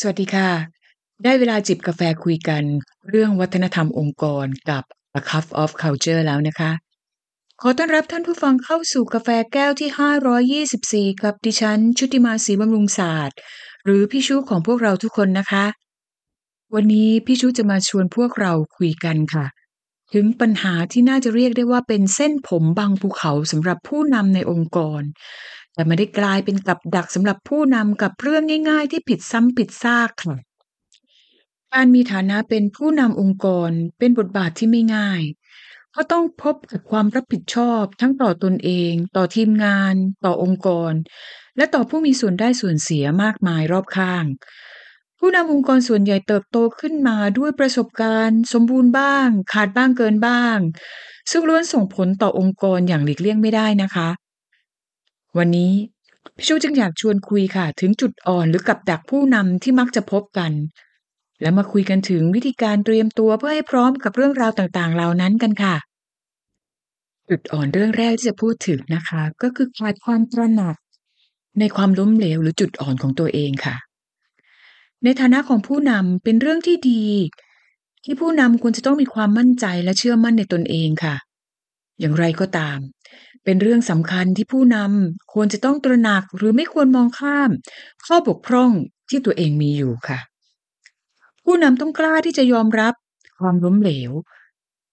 สวัสดีค่ะ ได้เวลาจิบกาแฟคุยกัน เรื่องวัฒนธรรมองค์กรกับ A Cup of Culture แล้วนะคะ ขอต้อนรับท่านผู้ฟังเข้าสู่กาแฟแก้วที่ 524 กับดิฉัน ชุติมาศรีบำรุงศาสตร์ หรือพี่ชูของพวกเราทุกคนนะคะ วันนี้พี่ชูจะมาชวนพวกเราคุยกันค่ะ ถึงปัญหาที่น่าจะเรียกได้ว่าเป็นเส้นผมบางภูเขาสำหรับผู้นำในองค์กร แต่ไม่ได้กลายเป็นกับดักสำหรับผู้นำกับเรื่องง่าย ๆ ที่ผิดซ้ำผิดซากค่ะการมีฐานะเป็นผู้นำองค์กรเป็นบทบาทที่ไม่ง่าย เพราะต้องพบกับความรับผิดชอบทั้งต่อตนเอง ต่อทีมงาน ต่อองค์กร และต่อผู้มีส่วนได้ส่วนเสียมากมายรอบข้าง ผู้นำองค์กรส่วนใหญ่เติบโตขึ้นมาด้วยประสบการณ์ สมบูรณ์บ้าง ขาดบ้างเกินบ้าง ซึ่งล้วนส่งผลต่อองค์กรอย่างหลีกเลี่ยงไม่ได้นะคะ วันนี้พี่ชูจึงอยากชวนคุยค่ะ ถึงจุดอ่อนหรือกับดักผู้นำที่มักจะพบกัน และมาคุยกันถึงวิธีการเตรียมตัวเพื่อให้พร้อมกับเรื่องราวต่างๆ เหล่านั้นกันค่ะ จุดอ่อนเรื่องแรกที่จะพูดถึงนะคะ ก็คือขาดความตระหนัก ในความล้มเหลวหรือจุดอ่อนของตัวเองค่ะ ในฐานะของผู้นำเป็นเรื่องที่ดี ที่ผู้นำควรจะต้องมีความมั่นใจและเชื่อมั่นในตนเองค่ะ อย่างไรก็ตาม เป็นเรื่องสำคัญที่ผู้นำควรจะต้องตระหนักหรือไม่ควรมองข้าม ข้อบกพร่องที่ตัวเองมีอยู่ค่ะ ผู้นำต้องกล้าที่จะยอมรับความล้มเหลว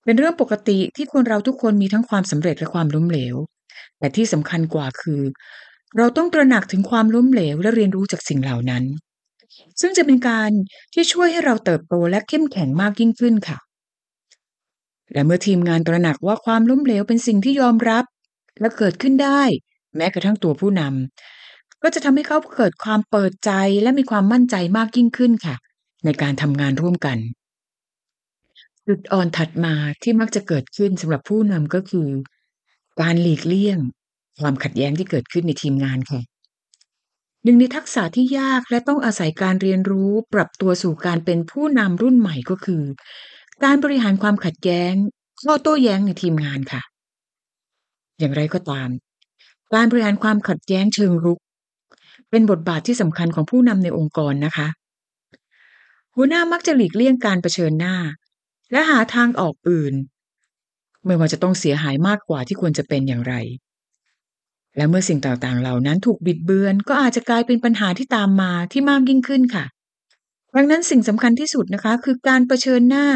เป็นเรื่องปกติที่คนเราทุกคนมีทั้งความสำเร็จและความล้มเหลว แต่ที่สำคัญกว่าคือ เราต้องตระหนักถึงความล้มเหลวและเรียนรู้จากสิ่งเหล่านั้น ซึ่งจะเป็นการที่ช่วยให้เราเติบโตและเข้มแข็งมากยิ่งขึ้นค่ะ และเมื่อทีมงานตระหนักว่าความล้มเหลวเป็นสิ่งที่ยอมรับ และเกิดขึ้นได้ แม้กระทั่งตัวผู้นำก็จะทำให้เขาเกิดความเปิดใจและมีความมั่นใจมากยิ่งขึ้นค่ะ ในการทำงานร่วมกันจุดอ่อนถัดมาที่มักจะเกิดขึ้นสำหรับผู้นำก็คือ การหลีกเลี่ยง ความขัดแย้งที่เกิดขึ้นในทีมงานค่ะหนึ่งในทักษะที่ยากและต้องอาศัยการเรียนรู้ปรับตัวสู่การเป็นผู้นำรุ่นใหม่ก็คือ การบริหารความขัดแย้งข้อโต้แย้งในทีมงานค่ะ อย่างไรก็ตาม การบริหารความขัดแย้งเชิงรุก เป็นบทบาทที่สำคัญของผู้นำในองค์กรนะคะ หัวหน้ามักจะหลีกเลี่ยงการเผชิญหน้า และหาทางออกอื่น ไม่ว่าจะต้องเสียหายมากกว่าที่ควรจะเป็นอย่างไร และเมื่อสิ่งต่างๆ เหล่านั้นถูกบิดเบือน ก็อาจจะกลายเป็นปัญหาที่ตามมาที่มากยิ่งขึ้นค่ะ ดังนั้นสิ่งสำคัญที่สุดนะคะ คือการเผชิญหน้า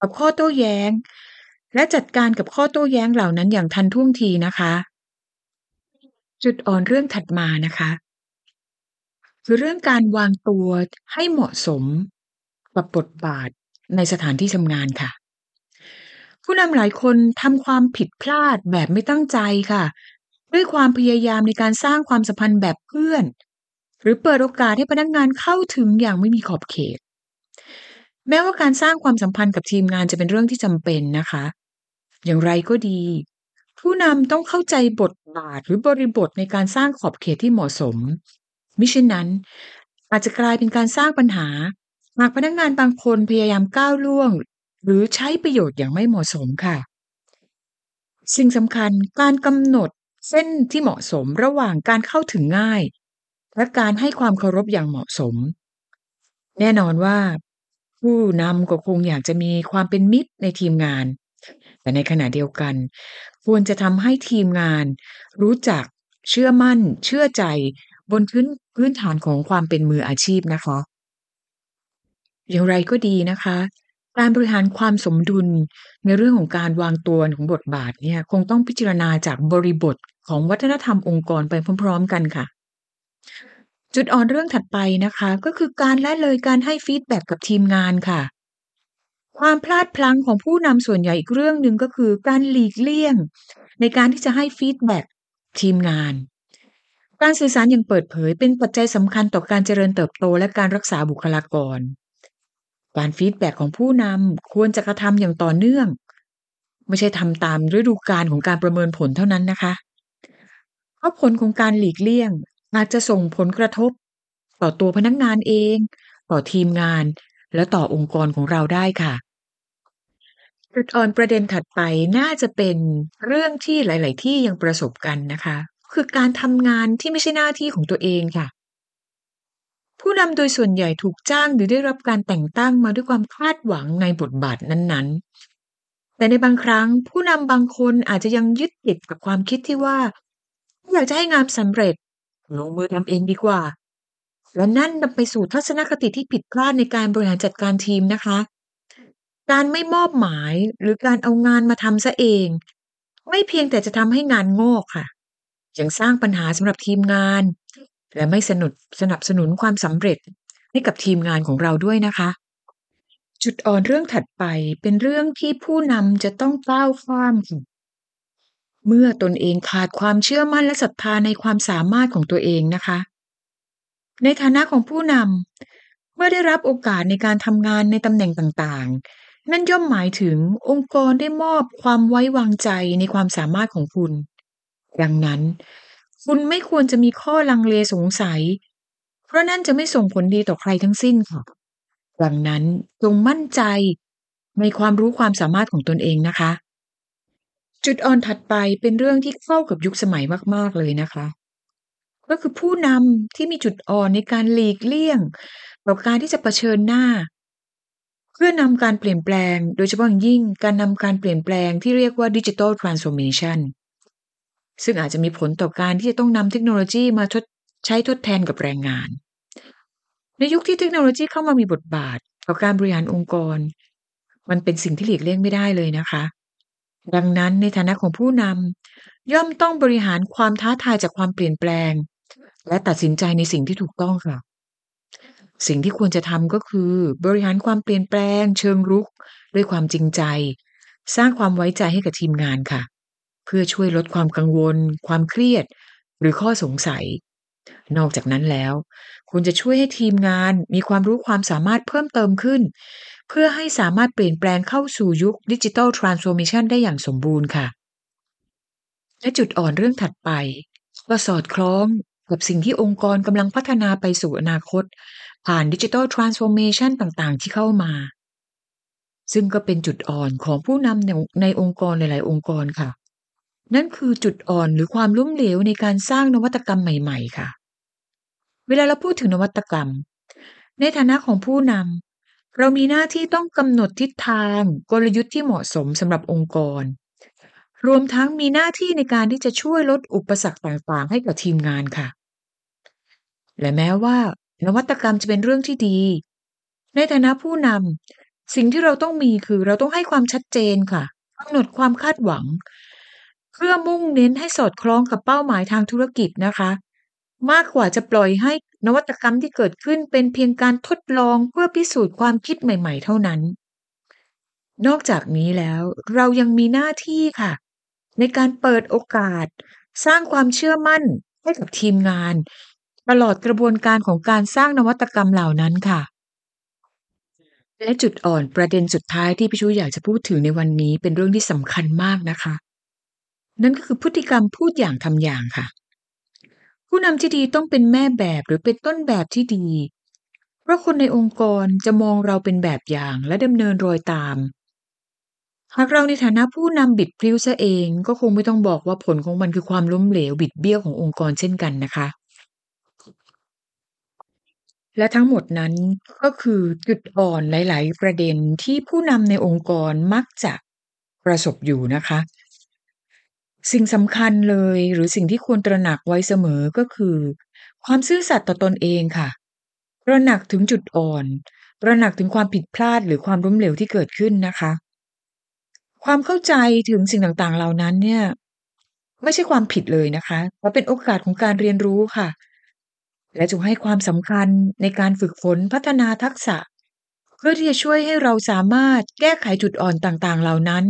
กับข้อโต้แย้ง และจัดการกับข้อโต้แย้งเหล่านั้นอย่างทันท่วงทีนะคะ จุดอ่อนเรื่องถัดมานะคะ คือเรื่องการวางตัวให้เหมาะสมกับบทบาทในสถานที่ทำงานค่ะ ผู้นำหลายคนทำความผิดพลาดแบบไม่ตั้งใจค่ะ ด้วยความพยายามในการสร้างความสัมพันธ์แบบเพื่อน หรือเปิดโอกาสให้พนักงานเข้าถึงอย่างไม่มีขอบเขต แม้ว่าการสร้างความสัมพันธ์กับทีมงานจะเป็นเรื่องที่จำเป็นนะคะ อย่างไรก็ดี ผู้นำต้องเข้าใจบทบาทหรือบริบทในการสร้างขอบเขตที่เหมาะสม มิเช่นนั้น อาจจะกลายเป็นการสร้างปัญหา หากพนักงานบางคนพยายามก้าวล่วง หรือใช้ประโยชน์อย่างไม่เหมาะสมค่ะ สิ่งสำคัญการกำหนดเส้นที่เหมาะสมระหว่างการเข้าถึงง่าย และการให้ความเคารพอย่างเหมาะสม แน่นอนว่า ผู้นำก็คงอยากจะมีความเป็นมิตรในทีมงาน แต่ในขณะเดียวกัน ควรจะทำให้ทีมงาน รู้จักเชื่อมั่น เชื่อใจบนพื้นพื้นฐานของความเป็นมืออาชีพนะคะ อย่างไรก็ดีนะคะ การบริหารความสมดุลในเรื่องของการวางตัวของบทบาทเนี่ย คงต้องพิจารณาจากบริบทของวัฒนธรรมองค์กรไปพร้อม ๆ กันค่ะ จุดอ่อนเรื่องถัดไปนะคะ ก็คือการละเลยการให้ฟีดแบ็กกับทีมงานค่ะ ความพลาดพลั้งของผู้นำส่วนใหญ่อีกเรื่องหนึ่งก็คือการหลีกเลี่ยง ในการที่จะให้ feedback ทีมงาน การสื่อสารอย่างเปิดเผย เป็นปัจจัยสำคัญต่อการเจริญเติบโตและการรักษาบุคลากร การ feedback ของผู้นำควรจะกระทำอย่างต่อเนื่อง ไม่ใช่ทำตามฤดูกาลของการประเมินผลเท่านั้นนะคะเพราะผลของการหลีกเลี่ยง อาจจะส่งผลกระทบ ต่อตัวพนักงานเอง ต่อทีมงาน และต่อองค์กรของเราได้ค่ะจุดอ่อนประเด็นถัดไปน่าจะเป็นเรื่องที่หลาย ๆ ที่ยังประสบกันนะคะ คือการทำงานที่ไม่ใช่หน้าที่ของตัวเองค่ะผผู้นำโดยส่วนใหญ่ถูกจ้างหรือได้รับการแต่งตั้งมาด้วยความคาดหวังในบทบาทนั้น ๆ แต่ในบางครั้งผู้นำบางคนอาจจะยังยึดติดกับความคิดที่ว่า อยากจะให้งานสำเร็จ ลงมือทำเองดีกว่า และนั่นนำไปสู่ทัศนคติที่ผิดพลาดในการบริหารจัดการทีมนะคะ การไม่มอบหมายหรือการเอางานมาทำซะเอง ไม่เพียงแต่จะทำให้งานงอกค่ะ ยังสร้างปัญหาสำหรับทีมงาน และไม่สนุดสนับสนุนความสำเร็จให้กับทีมงานของเราด้วยนะคะ จุดอ่อนเรื่องถัดไปเป็นเรื่องที่ผู้นำจะต้องก้าวข้ามค่ะ เมื่อตนเองขาดความเชื่อมั่นและศรัทธาในความสามารถของตัวเองนะคะ ในฐานะของผู้นำเมื่อได้รับโอกาสในการทำงานในตำแหน่งต่างๆ นั่นย่อมหมายถึงองค์กรได้มอบความไว้วางใจในความสามารถของคุณ ดังนั้น คุณไม่ควรจะมีข้อลังเลสงสัย เพราะนั่นจะไม่ส่งผลดีต่อใครทั้งสิ้นค่ะ ดังนั้นจงมั่นใจในความรู้ความสามารถของตนเองนะคะ จุดอ่อนถัดไปเป็นเรื่องที่เข้ากับยุคสมัยมาก ๆ เลยนะคะ ก็คือผู้นำที่มีจุดอ่อนในการหลีกเลี่ยงต่อการที่จะเผชิญหน้า เพื่อนำการเปลี่ยนแปลง โดยเฉพาะอย่างยิ่งการนำการเปลี่ยนแปลงที่เรียกว่าดิจิทัลทรานส์โอมชันซึ่งอาจจะมีผลต่อการที่จะต้องนำเทคโนโลยีมาทดใช้ทดแทนกับแรงงาน ในยุคที่เทคโนโลยีเข้ามามีบทบาทต่อการบริหารองค์กร มันเป็นสิ่งที่หลีกเลี่ยงไม่ได้เลยนะคะ ดังนั้นในฐานะของผู้นำย่อมต้องบริหารความท้าทายจากความเปลี่ยนแปลง และตัดสินใจในสิ่งที่ถูกต้องค่ะ สิ่งที่ควรจะทำก็คือ บริหารความเปลี่ยนแปลง เชิงรุก ด้วยความจริงใจ สร้างความไว้ใจให้กับทีมงานค่ะ เพื่อช่วยลดความกังวล ความเครียด หรือข้อสงสัย นอกจากนั้นแล้ว คุณจะช่วยให้ทีมงานมีความรู้ความสามารถเพิ่มเติมขึ้น เพื่อให้สามารถเปลี่ยนแปลงเข้าสู่ยุคดิจิทัลทรานส์โอมชันได้อย่างสมบูรณ์ค่ะ และจุดอ่อนเรื่องถัดไปก็สอดคล้องกับสิ่งที่องค์กรกำลังพัฒนาไปสู่อนาคต ผ่านดิจิทัลทรานส์โอมชันต่างๆ ที่เข้ามา ซึ่งก็เป็นจุดอ่อนของผู้นำในในองค์กรหลาย ๆ องค์กรค่ะ นั่นคือจุดอ่อนหรือความล้มเหลวในการสร้างนวัตกรรมใหม่ ๆ ค่ะ เวลาเราพูดถึงนวัตกรรม ในฐานะของผู้นำ เรามีหน้าที่ต้องกำหนดทิศทางกลยุทธ์ที่เหมาะสมสำหรับองค์กร รวมทั้งมีหน้าที่ในการที่จะช่วยลดอุปสรรคต่างๆ ให้กับทีมงานค่ะ และแม้ว่า นวัตกรรมจะเป็นเรื่องที่ดี ในฐานะผู้นำสิ่งที่เราต้องมีคือเราต้องให้ความชัดเจนค่ะกำหนดความคาดหวัง เพื่อมุ่งเน้นให้สอดคล้องกับเป้าหมายทางธุรกิจนะคะ มากกว่าจะปล่อยให้ นวัตกรรมที่เกิดขึ้นเป็นเพียงการทดลองเพื่อพิสูจน์ความคิดใหม่ ๆ เท่านั้น นอกจากนี้แล้วเรายังมีหน้าที่ค่ะ ในการเปิดโอกาส สร้างความเชื่อมั่นให้กับทีมงาน ตลอดกระบวนการของการสร้างนวัตกรรมเหล่านั้นค่ะ และจุดอ่อนประเด็นสุดท้ายที่พี่ชูอยากจะพูดถึงในวันนี้เป็นเรื่องที่สำคัญมากนะคะ นั่นก็คือพฤติกรรมพูดอย่างทำอย่างค่ะ ผู้นำที่ดีต้องเป็นแม่แบบหรือเป็นต้นแบบที่ดี เพราะคนในองค์กรจะมองเราเป็นแบบอย่างและดำเนินรอยตาม หากเราในฐานะผู้นำบิดพลิ้วซะเองก็คงไม่ต้องบอกว่าผลของมันคือความล้มเหลวบิดเบี้ยวขององค์กรเช่นกันนะคะ และทั้งหมดนั้นก็คือจุดอ่อนหลาย ๆ ประเด็นที่ผู้นำในองค์กรมักจะประสบอยู่นะคะ สิ่งสำคัญเลยหรือสิ่งที่ควรตระหนักไว้เสมอก็คือ ความซื่อสัตย์ต่อตนเองค่ะ ตระหนักถึงจุดอ่อน ตระหนักถึงความผิดพลาดหรือความล้มเหลวที่เกิดขึ้นนะคะ ความเข้าใจถึงสิ่งต่างๆ เหล่านั้นเนี่ย ไม่ใช่ความผิดเลยนะคะแต่เป็นโอกาสของการเรียนรู้ค่ะ และจงให้ความสำคัญในการฝึกฝนพัฒนาทักษะ เพื่อที่จะช่วยให้เราสามารถแก้ไขจุดอ่อนต่างๆ เหล่านั้น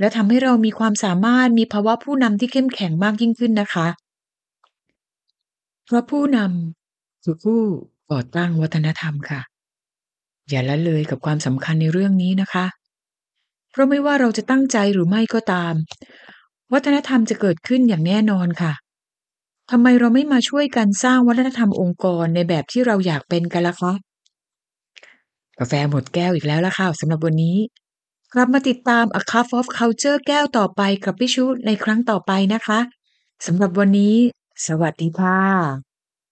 และทำให้เรามีความสามารถมีภาวะผู้นำที่เข้มแข็งมากยิ่งขึ้นนะคะ เพราะผู้นำคือผู้ก่อตั้งวัฒนธรรมค่ะ อย่าละเลยกับความสำคัญในเรื่องนี้นะคะ เพราะไม่ว่าเราจะตั้งใจหรือไม่ก็ตาม วัฒนธรรมจะเกิดขึ้นอย่างแน่นอนค่ะทำไมเราไม่มาช่วยกันสร้างวัฒนธรรมองค์กรในแบบที่เราอยากเป็นกันล่ะคะกาแฟหมดแก้วอีกแล้วล่ะค่ะสำหรับวันนี้ กลับมาติดตาม A Cup of Culture แก้วต่อไปกับพี่ชุในครั้งต่อไปนะคะสำหรับวันนี้ สวัสดีค่ะ